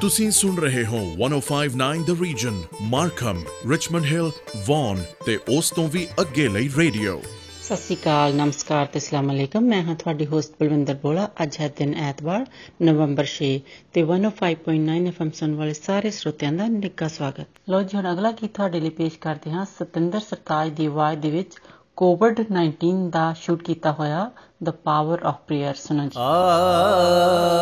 ਤੁਸੀਂ ਸੁਣ ਰਹੇ ਹੋ 1059 the region Markham Richmond Hill Vaughan ਤੇ ਉਸ ਤੋਂ ਵੀ ਅੱਗੇ ਲਈ ਰੇਡੀਓ। ਸਤਿ ਸ਼੍ਰੀ ਅਕਾਲ, ਨਮਸਕਾਰ ਤੇ ਅਸਲਾਮ ਅਲੈਕਮ। ਮੈਂ ਹਾਂ ਤੁਹਾਡੀ ਹੋਸਟ ਬਲਵਿੰਦਰ ਬੋਲਾ। ਅੱਜ ਹੈ ਦਿਨ ਐਤਵਾਰ, ਨਵੰਬਰ 6 ਤੇ 105.9 ਐਫਐਮ ਸੁਣ ਵਾਲੇ ਸਾਰੇ ਸਰੋਤਿਆਂ ਦਾ ਨਿੱਘਾ ਸਵਾਗਤ। ਲੋ ਜੀ, ਹੁਣ ਅਗਲਾ ਗੀਤ ਤੁਹਾਡੇ ਲਈ ਪੇਸ਼ ਕਰਦੇ ਹਾਂ। ਸਤਿੰਦਰ ਸਰਤਾਜ ਦੀ ਆਵਾਜ਼ ਦੇ ਵਿੱਚ ਕੋਵਿਡ 19 ਦਾ ਸ਼ੂਟ ਕੀਤਾ ਹੋਇਆ। the power of prayer Sunaji. Ah.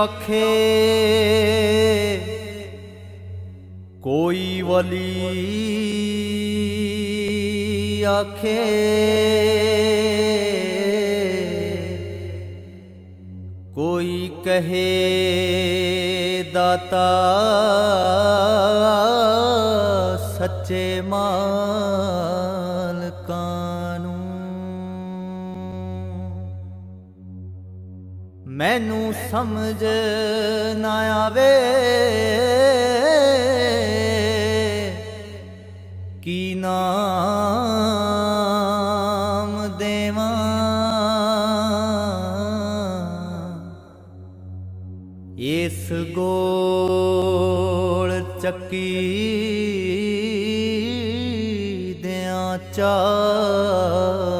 आखे कोई वली आखे। कोई कहे दाता सच्चे माँ। ਮੈਨੂੰ ਸਮਝ ਨਾ ਆਵੇ। ਕੀ ਨਾਮ ਦੇਵਾਂ? ਇਸ ਗੋਲ ਚੱਕੀ ਦਿਆਂ ਚਾਲਕਾਂ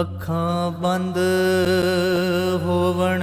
ਅੱਖਾਂ ਬੰਦ ਹੋਵਣ।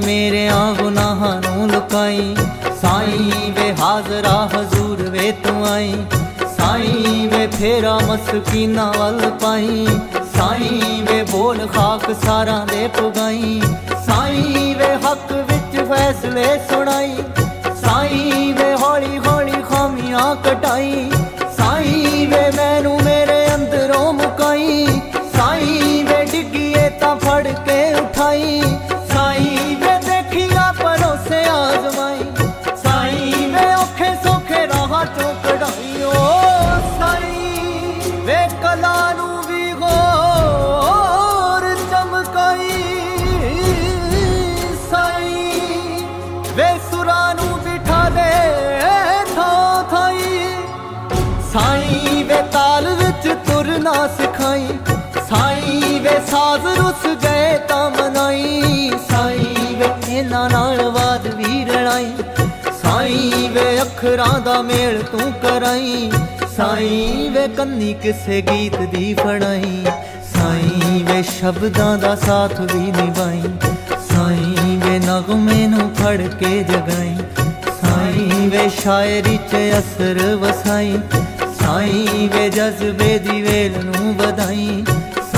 ਵੇ ਮੇਰਿਆਂ ਗੁਨਾਹਾਂ ਨੂੰ ਲੁਕਾਈ। ਸਾਈਂ ਵੇ ਹਾਜ਼ਰਾ ਹਜ਼ੂਰ ਵੇ ਤੂੰ ਆਈ। ਸਾਈਂ ਵੇ ਫੇਰਾ ਮਸਕੀਨਾ ਵੱਲ ਪਾਈ। ਸਾਈਂ ਵੇ ਬੋਲ ਖਾਕ ਸਾਰਾਂ ਦੇ ਪੁਗਾਈ। ਸਾਈਂ ਵੇ ਹੱਕ ਵਿੱਚ ਫੈਸਲੇ ਸੁਣਾਈ। ਸਾਈਂ ਵੇ ਹੌਲੀ ਹੌਲੀ ਖਾਮੀਆਂ ਕਟਾਈ। ਰੁੱਸ ਗਏ ਤਾਂ ਮਨਾਈ। ਸਾਈ ਵੇ ਇਹਨਾਂ ਨਾਲ ਬਾਦ ਵੀ ਰਣਾਈ ਸਾਈ ਵੇ ਅੱਖਰਾਂ ਦਾ ਮੇਲ ਤੂੰ ਕਰਾਈ। ਸਾਈ ਵੇ ਕੰਨੀ ਕਿਸੇ ਗੀਤ ਦੀ ਫੜਾਈ। ਸਾਈ ਵੇ ਸ਼ਬਦਾਂ ਦਾ ਸਾਥ ਵੀ ਨਿਭਾਈ। ਸਾਈ ਵੇ ਨਗਮੇ ਨੂੰ ਫੜ ਕੇ ਜਗਾਈ। ਸਾਈ ਵੇ ਸ਼ਾਇਰੀ 'ਚ ਅਸਰ ਵਸਾਈ। ਸਾਈ ਵੇ ਜਜ਼ਬੇ ਦੀ ਵੇਲ ਨੂੰ ਵਧਾਈ।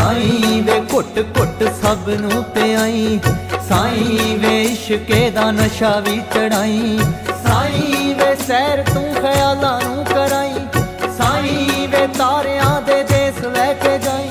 ਸਾਈ ਵੇ ਘੁੱਟ ਘੁੱਟ ਸਭ ਨੂੰ ਪਿਆਈ। ਸਾਈ ਵੇ ਇਸ਼ਕੇ ਦਾ ਨਸ਼ਾ ਵੀ ਚੜਾਈ। ਸਾਈ ਵੇ ਸੈਰ ਤੂੰ ਖਿਆਲਾਂ ਨੂੰ ਕਰਾਈ। ਸਾਈ ਵੇ ਤਾਰਿਆਂ ਦੇ ਦੇਸ ਲੈ ਕੇ ਜਾਈ।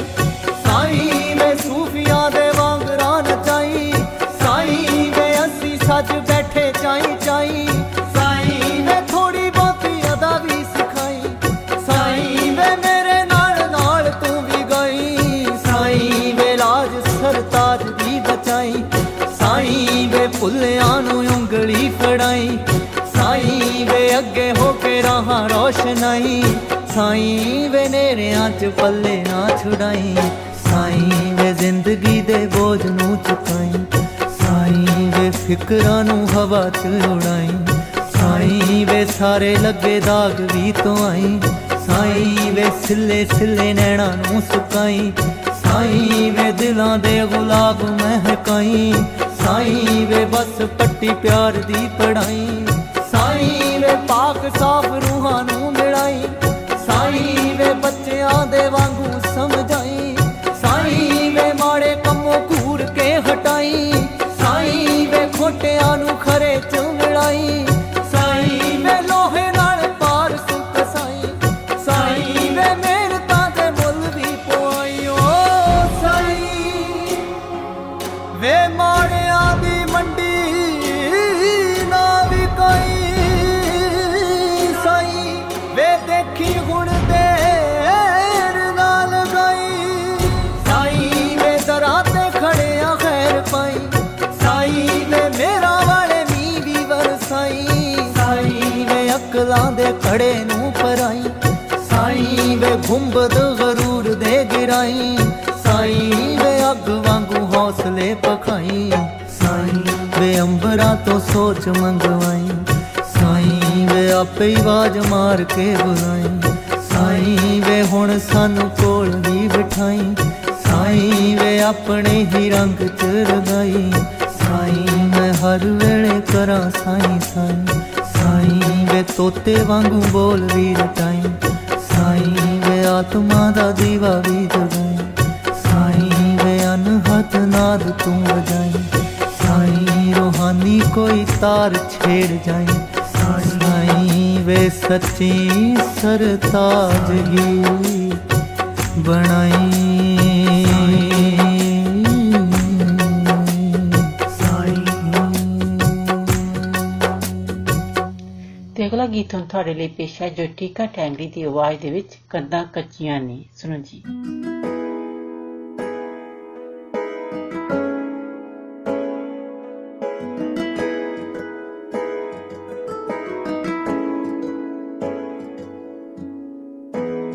ਸਾਈ ਵੇ ਨੇਰਿਆਂ ਚ ਪੱਲੇ ਨਾ ਛੁਡਾਈ, ਸਾਈ ਵੇ ਜ਼ਿੰਦਗੀ ਦੇ ਬੋਝ ਨੂੰ ਚੁਕਾਈ, ਸਾਈ ਵੇ ਫਿਕਰਾਂ ਨੂੰ ਹਵਾ ਚ ਉਡਾਈ, ਸਾਈ ਵੇ ਸਾਰੇ ਲੱਗੇ ਦਾਗ ਵੀ ਤੋਂ ਆਈ, ਸਾਈ ਵੇ ਸਿੱਲੇ ਸਿੱਲੇ ਨੈਣਾ ਨੂੰ ਸੁਕਾਈ, ਸਾਈ ਵੇ ਦਿਲਾਂ ਦੇ ਗੁਲਾਬ ਮਹਿਕਾਈ ਸਾਈ ਵੇ ਬਸ ਪੱਟੀ ਪਿਆਰ ਦੀ ਪੜਾਈ, ਸਾਈ ਵੇ ਪਾਕ ਸਾਫ਼ ਅਕਲਾਂ ਦੇ ਖੜੇ ਨੂੰ ਪਰਾਈ। ਸਾਈ ਵੇ ਗੁੰਬਦ ਗਰੂਰ ਦੇ ਗਿਰਾਈ। ਸਾਈ ਵੇ ਅੱਗ ਵਾਂਗੂ ਹੌਸਲੇ ਪਖਾਈ। ਸਾਈ ਵੇ ਅੰਬਰਾਂ ਤੋਂ ਸੋਚ ਮੰਗਵਾਈ। ਸਾਈ ਵੇ ਆਪੇ ਹੀ ਆਵਾਜ਼ ਮਾਰ ਕੇ ਬੁਲਾਈ। ਸਾਈ ਵੇ ਹੁਣ ਸਾਨੂੰ ਕੋਲ ਵੀ ਬਿਠਾਈ। ਸਾਈ ਵੇ ਆਪਣੇ ਹੀ ਰੰਗ ਚ ਰਗਾਈ। ਸਾਈ ਮੈਂ ਹਰ ਵੇਲੇ ਕਰਾਂ ਸਾਈ ਸਾਈ ਸਾਈ। ਵੇ ਤੋਤੇ ਵਾਂਗੂ ਬੋਲ ਵੀ ਰਟਾਈ ਸਾਈ ਵੇ ਆਤਮਾ ਦਾ ਦੀਵਾ ਵੀ ਜਗਾਈ ਸਾਈ ਵੇ ਅਨਹਦ ਨਾਦ ਤੂੰ ਵਜਾਈ। ਸਾਈਂ ਰੋਹਾਨੀ ਕੋਈ ਤਾਰ ਛੇੜ ਜਾਈ। ਸਾਈ ਵੇ ਸੱਚੀ ਸਰਤਾਜਗੀ ਬਣਾਈ। ਅਗਲਾ ਗੀਤ ਹੁਣ ਤੁਹਾਡੇ ਲਈ ਪੇਸ਼ ਹੈ ਜੋ ਟੀਕਾ ਟੈਂਗਰੀ ਦੀ ਆਵਾਜ਼ ਦੇ ਵਿੱਚ ਕੰਦਾਂ ਕੱਚੀਆਂ ਨੇ। ਸੁਣੋ ਜੀ।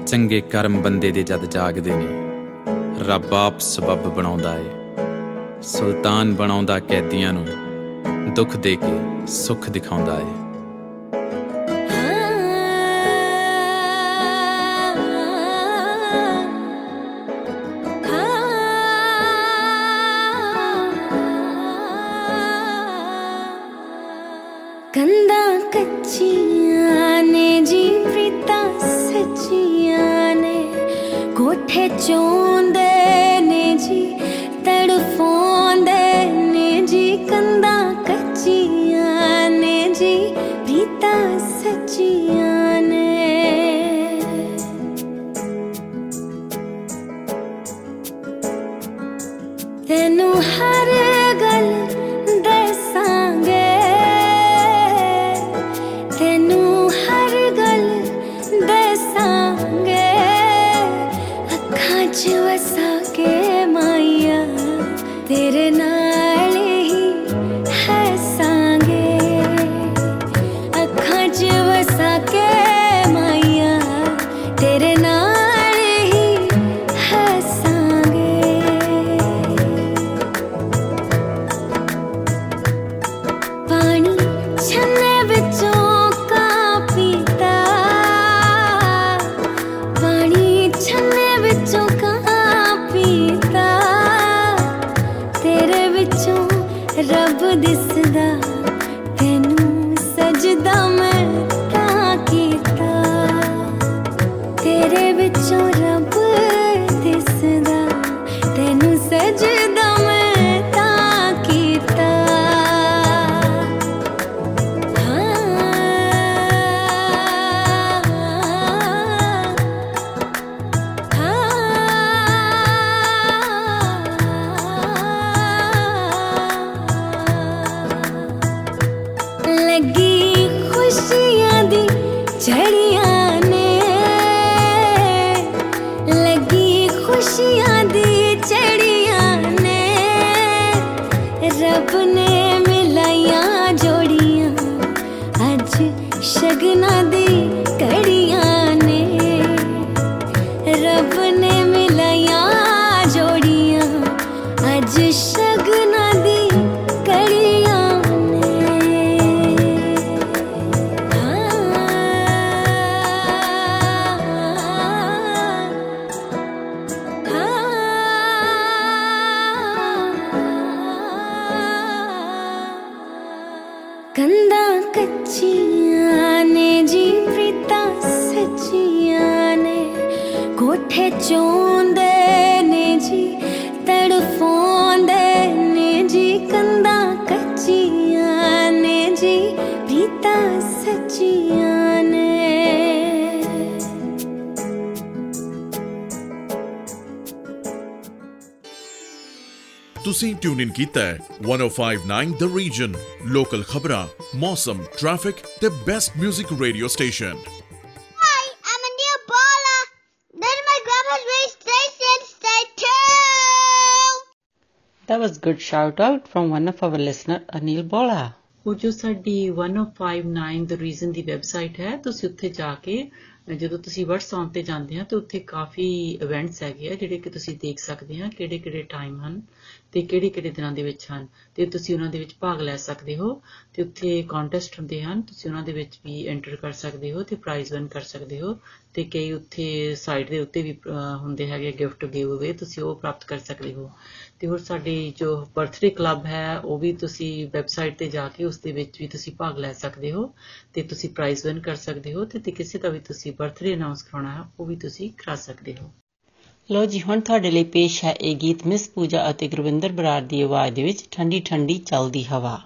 ਚੰਗੇ ਕਰਮ ਬੰਦੇ ਦੇ ਜਦ ਜਾਗਦੇ ਨੇ, ਰੱਬ ਆਪ ਸਬਬ ਬਣਾਉਂਦਾ ਏ। ਸੁਲਤਾਨ ਬਣਾਉਂਦਾ ਕੈਦੀਆਂ ਨੂੰ, ਦੁੱਖ ਦੇ ਕੇ ਸੁੱਖ ਦਿਖਾਉਂਦਾ ਏ। ਕੀਤਾ ਹੈ 1059 ਦ ਰੀਜਨ ਲੋਕਲ ਖਬਰਾਂ ਮੌਸਮ ਟ੍ਰੈਫਿਕ ਤੇ best 뮤직 radio station Hi, I'm Anil Bala. Then my grandma's radio station. Stay tuned. That was good shout out from one of our listener Anil Bola. ਉਹ ਜੋ ਸਾਡੀ 1059 the reason ਦੀ ਵੈਬਸਾਈਟ ਹੈ ਤੁਸੀਂ ਉੱਥੇ ਜਾ ਕੇ ਜਦੋਂ ਤੁਸੀਂ WhatsApp ਤੇ ਜਾਂਦੇ ਆ ਤਾਂ ਉੱਥੇ ਕਾਫੀ ਇਵੈਂਟਸ ਹੈਗੇ ਆ ਜਿਹੜੇ ਕਿ ਤੁਸੀਂ ਦੇਖ ਸਕਦੇ ਆ ਕਿਹੜੇ ਕਿਹੜੇ ਟਾਈਮ ਹਨ ਤੇ ਕਿਹੜੇ ਕਿਹੜੇ ਦਿਨਾਂ ਦੇ ਵਿੱਚ ਹਨ ਤੇ ਤੁਸੀਂ ਉਹਨਾਂ ਦੇ ਵਿੱਚ ਭਾਗ ਲੈ ਸਕਦੇ ਹੋ ਤੇ ਉੱਥੇ ਕੰਟੈਸਟ ਹੁੰਦੇ ਹਨ ਤੁਸੀਂ ਉਹਨਾਂ ਦੇ ਵਿੱਚ ਵੀ ਐਂਟਰ ਕਰ ਸਕਦੇ ਹੋ ਤੇ ਪ੍ਰਾਈਜ਼ ਵਿਨ ਕਰ ਸਕਦੇ ਹੋ ਤੇ ਕਈ ਉੱਥੇ ਸਾਈਟ ਦੇ ਉੱਤੇ ਵੀ ਅਹ, ਹੁੰਦੇ ਹੈਗੇ ਗਿਫਟ ਗਿਵ ਅਵੇ ਤੁਸੀਂ ਉਹ ਪ੍ਰਾਪਤ ਕਰ ਸਕਦੇ ਹੋ। ਤੇ ਹੋਰ ਸਾਡੀ ਜੋ ਬਰਥਡੇ ਕਲੱਬ ਹੈ ਉਹ ਵੀ ਤੁਸੀਂ ਵੈਬਸਾਈਟ ਤੇ ਜਾ ਕੇ ਉਸ ਦੇ ਵਿੱਚ ਵੀ ਤੁਸੀਂ ਭਾਗ ਲੈ ਸਕਦੇ ਹੋ ਤੇ ਤੁਸੀਂ ਪ੍ਰਾਈਜ਼ ਵਿਨ ਕਰ ਸਕਦੇ ਹੋ ਤੇ ਤੇ ਕਿਸੇ ਦਾ ਵੀ ਤੁਸੀਂ ਬਰਥਡੇ ਅਨਾਉਂਸ ਕਰਾਉਣਾ ਹੈ ਉਹ ਵੀ ਤੁਸੀਂ ਕਰਾ ਸਕਦੇ ਹੋ। ਲੋ ਜੀ, ਹੁਣ ਤੁਹਾਡੇ ਲਈ ਪੇਸ਼ ਹੈ ਇਹ ਗੀਤ ਮਿਸ ਪੂਜਾ ਅਤੇ ਗੁਰਵਿੰਦਰ ਬਰਾੜ ਦੀ ਆਵਾਜ਼ ਦੇ ਵਿੱਚ ਠੰਡੀ ਠੰਡੀ ਚੱਲਦੀ ਹਵਾ।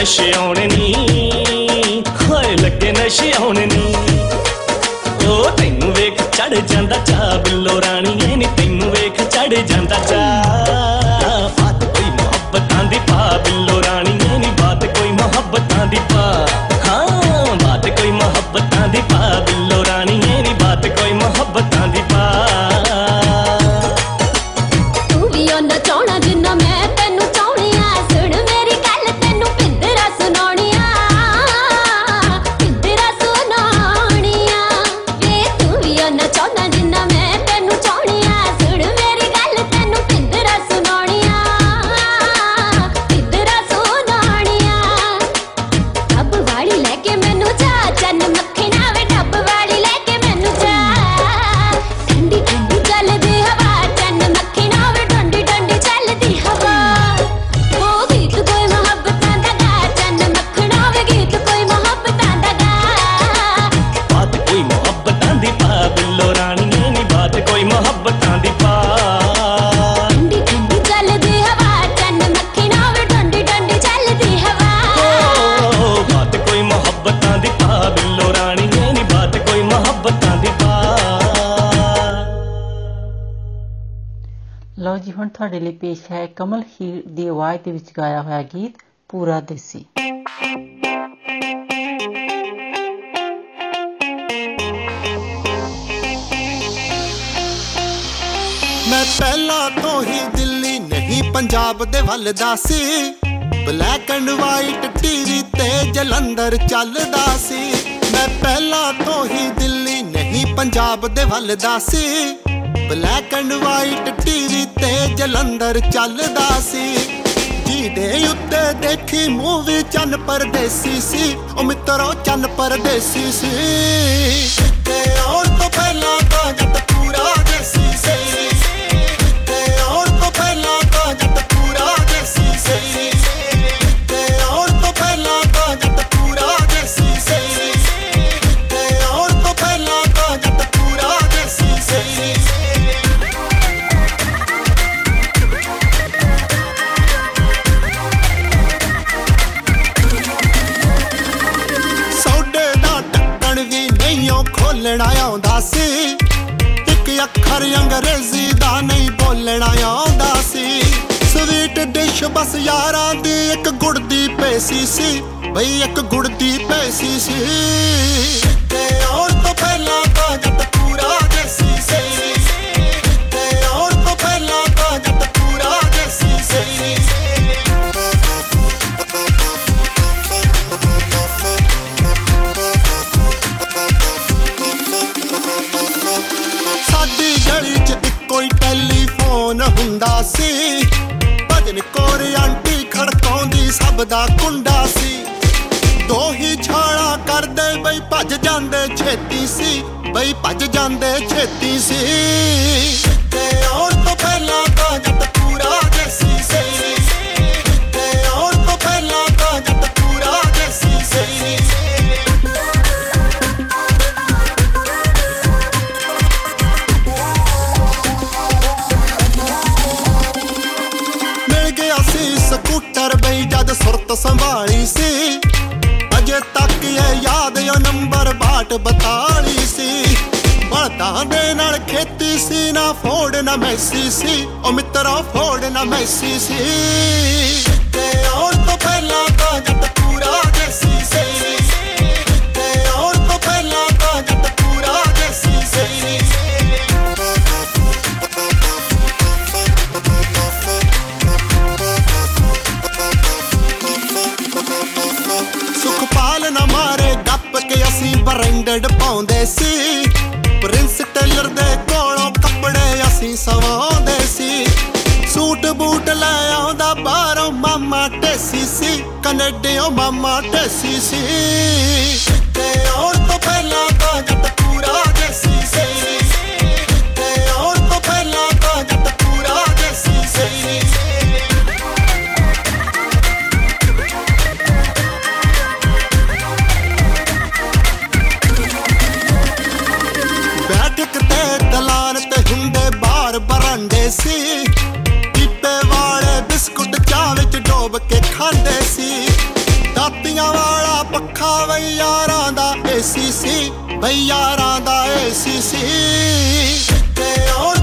ਨਸ਼ੇ ਆਉਣੇ ਨੀ। ਹਾਏ ਲੱਗੇ ਨਸ਼ੇ ਆਉਣੇ ਨੀ। ਲਓ ਜੀ, ਹੁਣ ਤੁਹਾਡੇ ਲਈ ਪੇਸ਼ ਹੈ ਕਮਲ ਹੀਰ ਦੀ ਆਵਾਜ਼ ਦੇ ਵਿੱਚ ਗਾਇਆ ਹੋਇਆ ਗੀਤ ਪੂਰਾ ਦੇਸੀ। ਮੈਂ ਪਹਿਲਾਂ ਤੋਂ ਹੀ ਦਿੱਲੀ ਨਹੀਂ, ਪੰਜਾਬ ਦੇ ਵੱਲ ਦਾ ਸੀ। ਬਲੈਕ ਐਂਡ ਵਾਈਟ ਟੀਵੀ ਤੇ ਜਲੰਧਰ ਚੱਲਦਾ ਸੀ। ਮੈਂ ਪਹਿਲਾਂ ਤੋਂ ਹੀ ਦਿੱਲੀ ਨਹੀਂ, ਪੰਜਾਬ ਦੇ ਵੱਲ ਦਾ ਸੀ। ਬਲੈਕ ਐਂਡ ਵਾਈਟ ਟੀਵੀ ਤੇ ਜਲੰਧਰ ਚੱਲਦਾ ਸੀ। ਜਿਹਦੇ ਉੱਤੇ ਦੇਖੀ ਮੂਵੀ ਚੰਨ ਪਰਦੇਸੀ ਸੀ। ਉਹ ਮਿੱਤਰੋ ਚੰਨ ਪਰਦੇਸੀ ਸੀ। ਤੇ ਆਉਣ ਤੋਂ ਪਹਿਲਾਂ ਤਾਂ ਜੱਟ ਅੰਗਰੇਜ਼ੀ ਦਾ ਨਹੀਂ ਬੋਲਣਾ ਆਉਂਦਾ ਸੀ। ਸਵੀਟ ਡਿਸ਼ ਬਸ ਯਾਰਾਂ ਦੀ ਇੱਕ ਗੁੜ ਦੀ ਪੇਸੀ ਸੀ। ਬਈ ਇੱਕ ਗੁੜ ਦੀ ਪੇਸੀ ਸੀ। ਤੇ ਆਉਣ ਤੋਂ ਪਹਿਲਾਂ ਤਾਂ ਜੱਟ ਸੀ। ਭਜਨ ਕੌਰ ਆਂਟੀ ਖੜਕਾਉਂਦੀ, ਸਭ ਦਾ ਕੁੰਡਾ ਸੀ। ਦੋ ਹੀ ਛਾਲਾ ਕਰਦੇ ਬਈ ਭੱਜ ਜਾਂਦੇ, ਛੇਤੀ ਸੀ। ਬਈ ਭੱਜ ਜਾਂਦੇ, ਛੇਤੀ ਸੀ। ਤੇ ਆਉਣ ਤੋਂ ਪਹਿਲਾਂ ਤਾਂ ਜੱਟ ਪੂਰਾ ਸੰਭਾਲੀ ਸੀ। ਅਜੇ ਤੱਕ ਇਹ ਯਾਦ ਉਹ ਨੰਬਰ ਬਾਟ ਬਤਾਲੀ ਸੀ। ਬਲਦਾਂ ਦੇ ਨਾਲ ਖੇਤੀ ਸੀ, ਨਾ ਫੋੜ, ਨਾ ਮੈਸੀ ਸੀ। ਉਹ ਮਿੱਤਰਾ, ਫੋੜ, ਨਾ ਮੈਸੀ ਸੀ। ਤੇ ਆਉਣ ਤੋਂ ਪਹਿਲਾਂ ਤਾਂ ਜੱਟ ਪਾਉਂਦੇ ਸੀ। ਪ੍ਰਿੰਸ ਟੇਲਰ ਦੇ ਕੋਲੋਂ ਕੱਪੜੇ ਅਸੀਂ ਸਵਾਉਂਦੇ ਸੀ। ਸੂਟ ਬੂਟ ਲੈ ਆਉਂਦਾ ਬਾਹਰੋਂ ਮਾਮਾ ਟੇਸੀ ਸੀ। ਕੈਨੇਡੀਓ ਮਾਮਾ ਟੇਸੀ ਸੀ। ਤੇ ਆਉਣ ਤੋਂ ਪਹਿਲਾਂ ਤਾਂ ਜੱਟ ਕੁੜੀਆਂ ਵਾਲਾ ਪੱਖਾ ਵਈ ਯਾਰਾਂ ਦਾ ਏਸੀਸੀ ਬਈ ਯਾਰਾਂ ਦਾ ਏਸੀਸੀ ਕਿੱਥੇ ਆਉਣ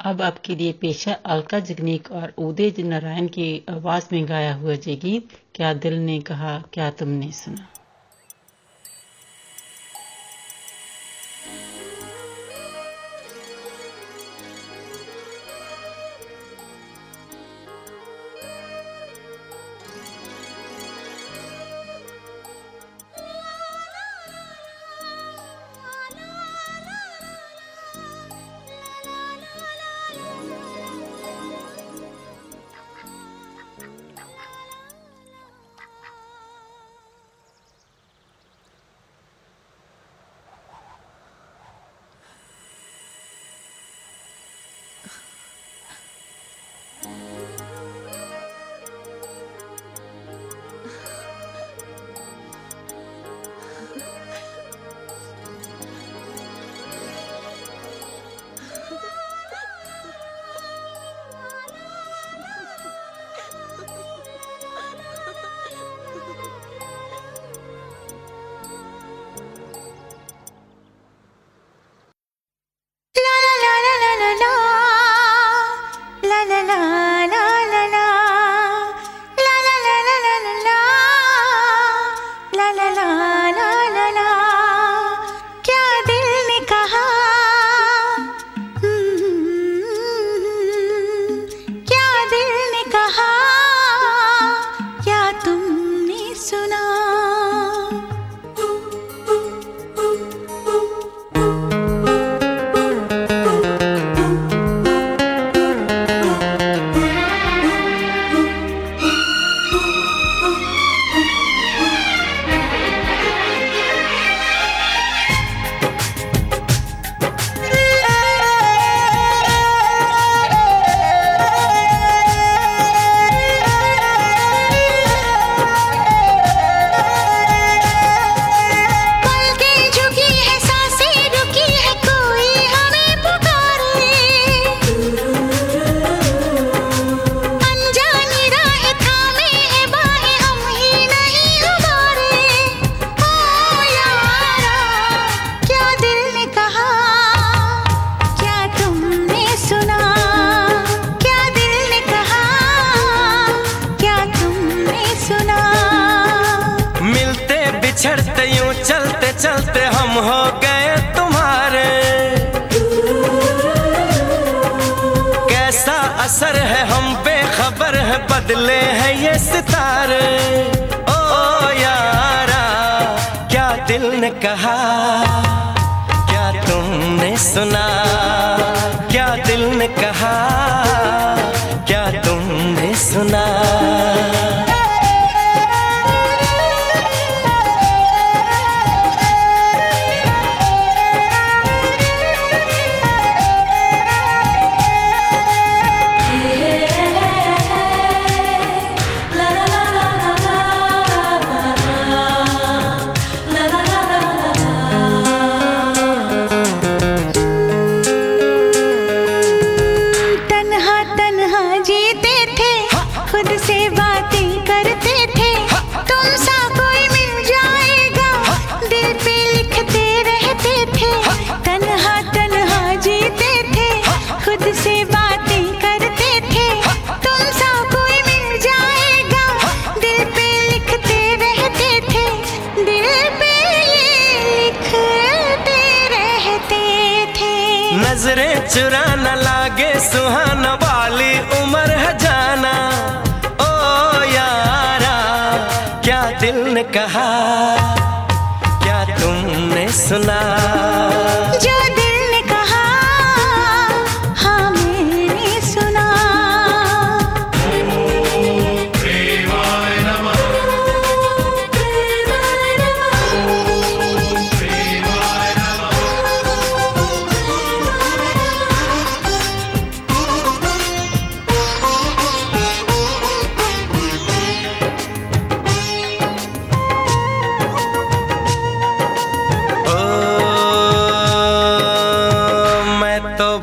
अब आपके लिए पेश अलका जगनीक और उदय नारायण की आवाज़ में गाया हुआ जय गीत क्या दिल ने कहा, क्या तुमने सुना? दिल ने कहा क्या तुमने सुना? क्या दिल ने कहा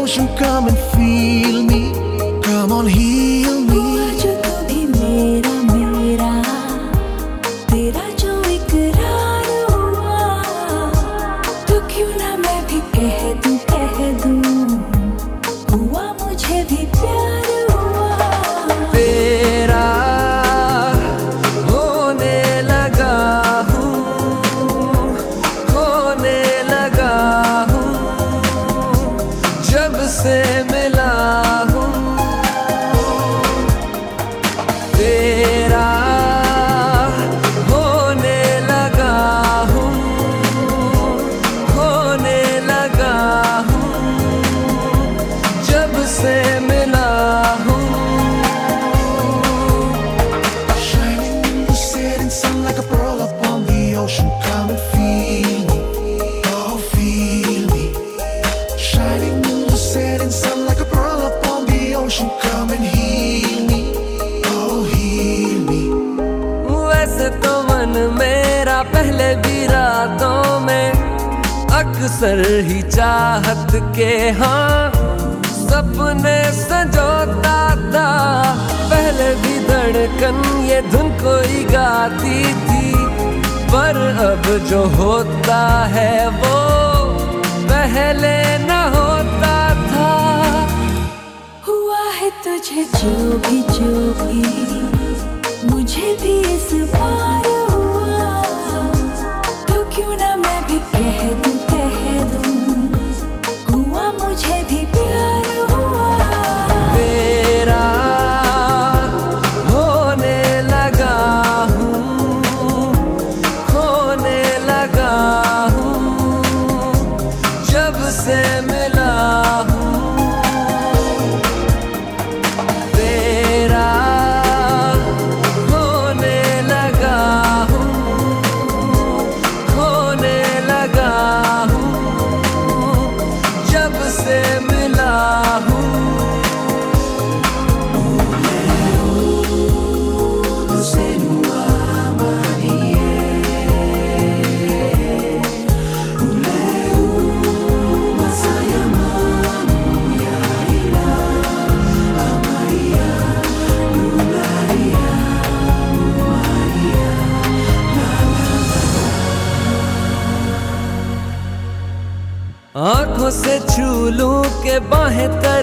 don't coming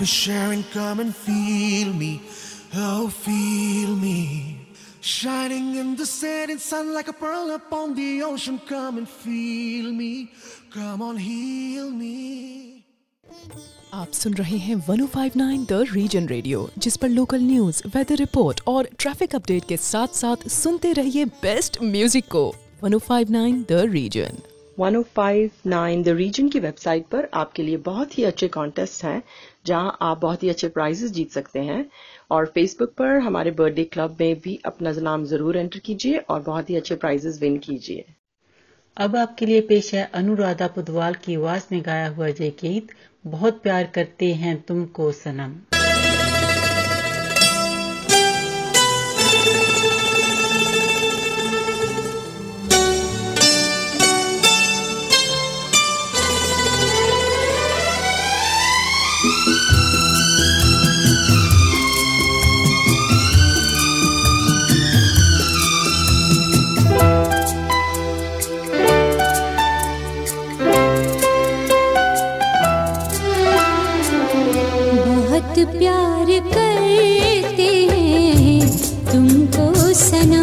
We're sharing. Come and feel me, oh feel me. Shining in the setting sun like a pearl upon the ocean. Come and feel me. Come on, heal me. आप सुन रहे हैं 1059 द रीजन रेडियो जिस पर local news weather report और traffic update के साथ साथ सुनते रहिए बेस्ट म्यूज़िक को 1059 द रीजन 1059 द रीजन की वेबसाइट पर आपके लिए बहुत ही अच्छे कॉन्टेस्ट हैं जहाँ आप बहुत ही अच्छे प्राइजेस जीत सकते हैं। और फेसबुक पर हमारे बर्थडे क्लब में भी अपना नाम ज़रूर एंटर कीजिए और बहुत ही अच्छे प्राइजेस विन कीजिए। अब आपके लिए पेश है अनुराधा पुदवाल की आवाज़ में गाया हुआ जय गीत, बहुत प्यार करते हैं तुमको सनम। बहुत प्यार करते हैं तुमको सनम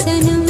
सनम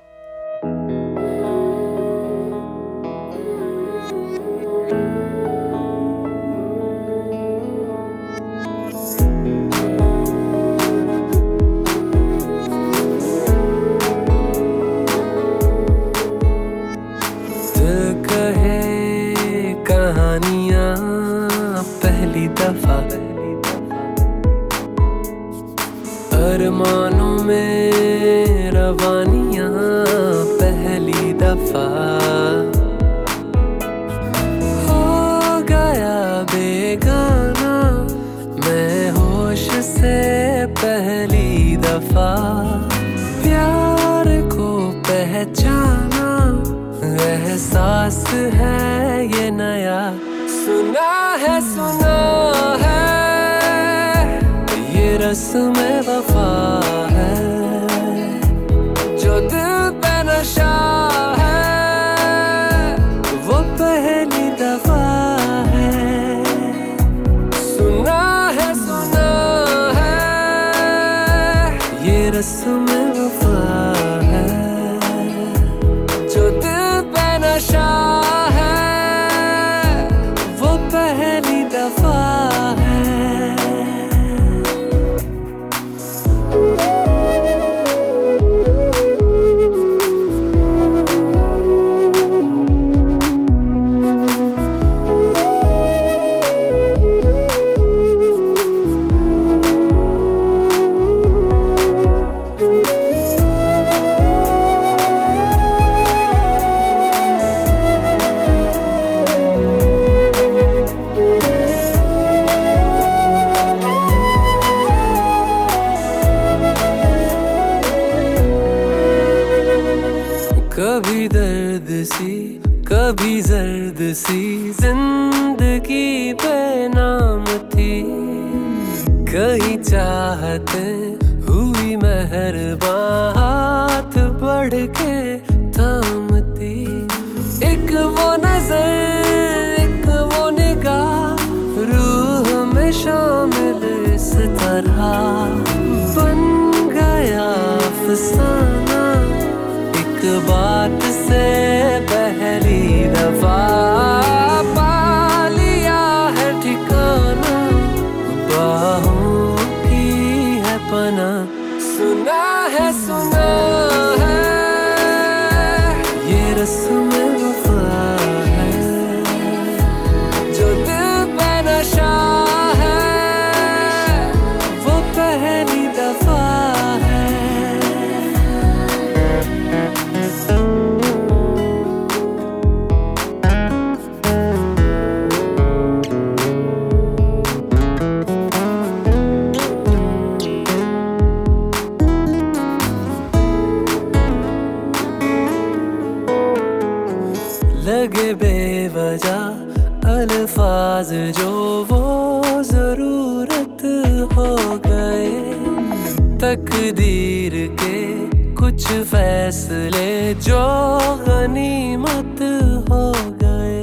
गनीमत हो गए।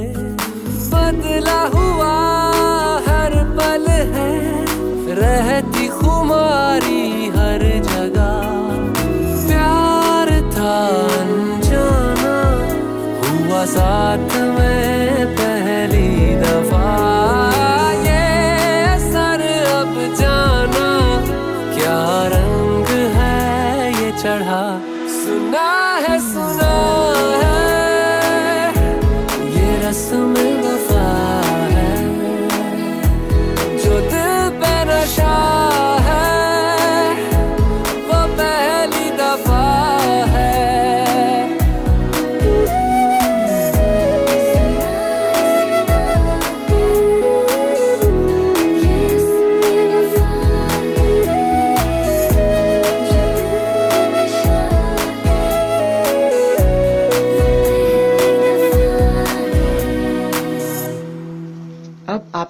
बदला हुआ हर पल है, रहती खुमारी हर जगह। प्यार था जाना हुआ साथ में पहली दफ़ा। ये सर अब जाना, क्या रंग है ये चढ़ा?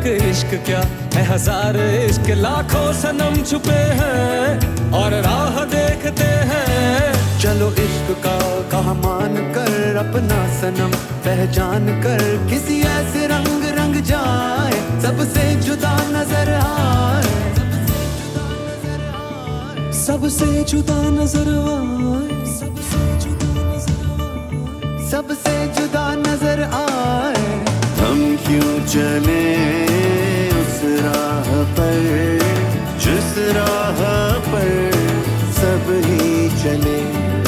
है कि इश्क क्या है? हज़ार इश्क, लाखों सनम छुपे हैं और राह देखते हैं। चलो इश्क का कहा मान कर अपना सनम? पहचान कर किसी ऐसे रंग रंग जाए। सबसे जुदा नज़र आए। सबसे जुदा नज़र आए। सबसे जुदा नज़र आए। क्यों चले उस राह पर? जिस राह पर ही चले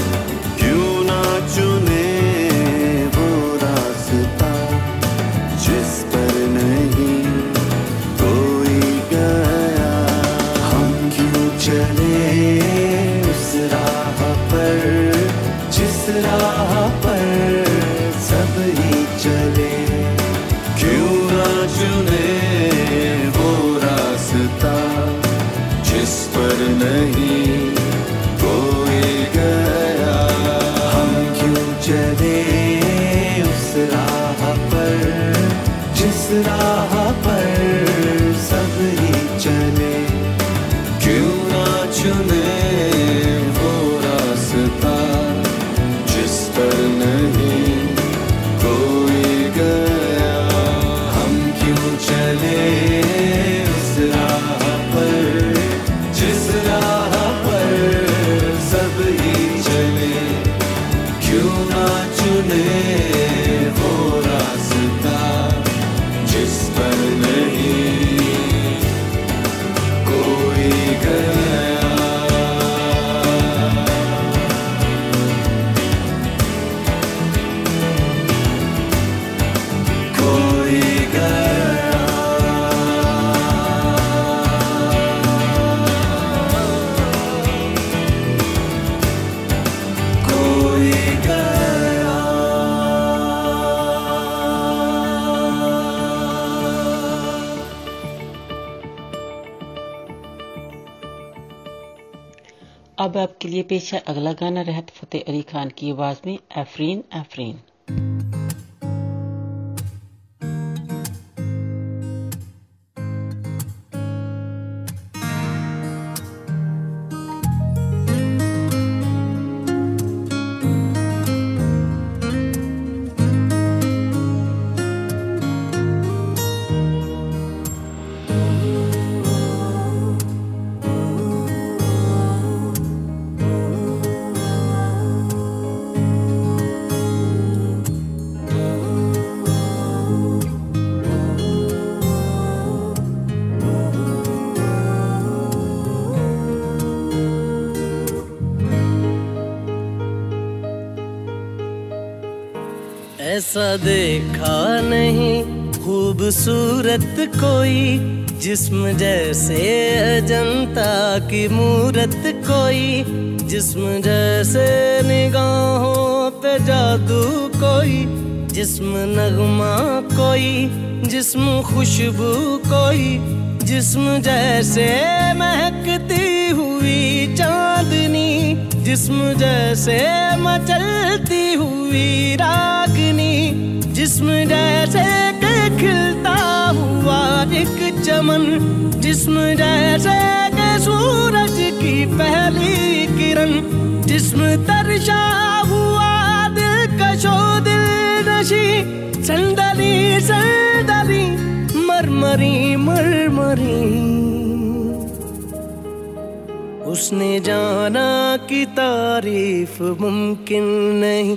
लिए पेश है अगला गाना रहत फतेह अली खान की आवाज़ में एफरीन एफरीन। ऐसा देखा नहीं। खूबसूरत कोई, जिस्म जैसे अजंता की मूरत कोई, जिस्म जैसे निगाहों पे जादू कोई, जिस्म नगमा कोई, जिस्म खुशबू कोई, जिस्म जैसे महकती हुई चांदनी, जिस्म जैसे मचलती हुई रागनी जिस्म जैसे खिलता हुआ एक चमन, जिसम जैसे के सूरज की पहली किरण, जिस्म तरशा हुआ दिल कशो दिल नशी संदली संदली मरमरी मरमरी। उसने जाना कि तारीफ़ मुमकिन नहीं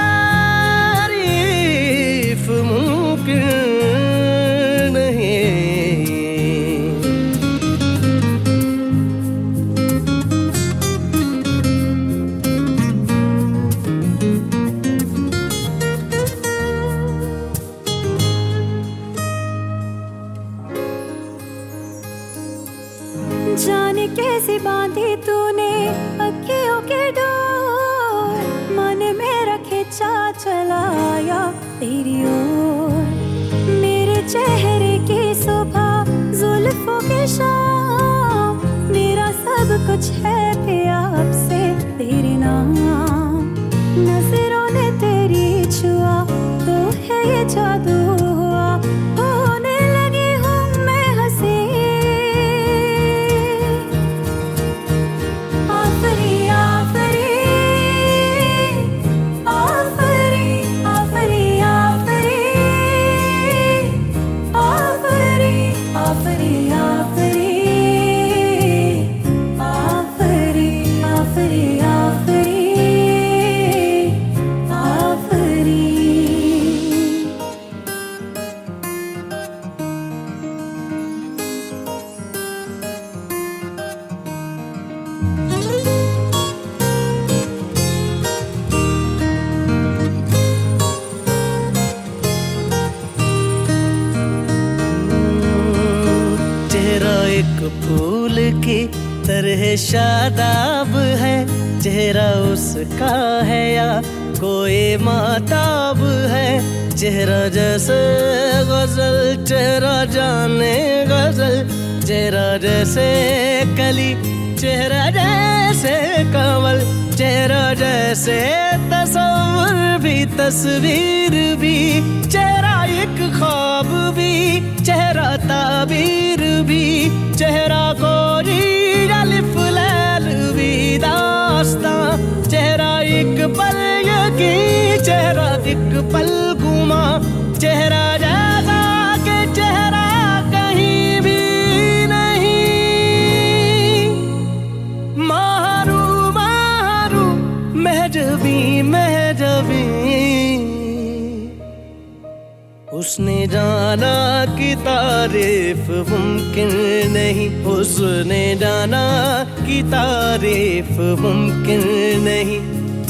looking शादाब है, चेहरा उसका है या कोई माताब है? चेहरा जैसे गज़ल, चेहरा जाने गज़ल, चेहरा जैसे कली, चेहरा जैसे कमल चेहरा जैसे तस्वीर भी तस्वीर भी, चेहरा एक ख्वाब भी, चेहरा ताबीर भी, चेहरा गोरी एक पल की चेहरा एक पल घुमा। चेहरा कहीं भी नहीं। मारू मारू उसने जाना की तारीफ़ मुमकिन नहीं। उसने जाना की तारीफ़ मुमकिन नहीं।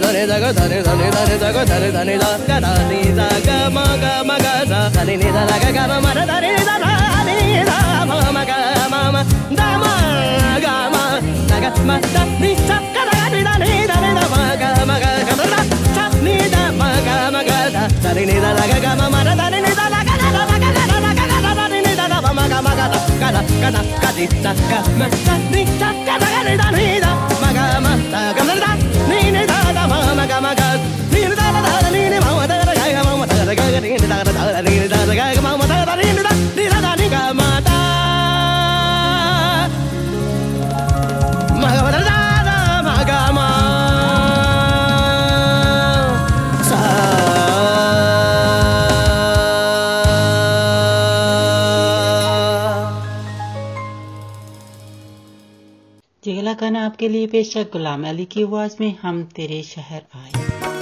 dani dani dani dani da dani dani da ga da ni da ga ma ga ma ga da dani ni da da ga ga ma dani da da ni da ma ma ga ma ma da ma ga ma da ga ma da ni da ga da ni dani dani ni आपके लिए पेशा गुलाम अली की आवाज़ में हम तेरे शहर आए।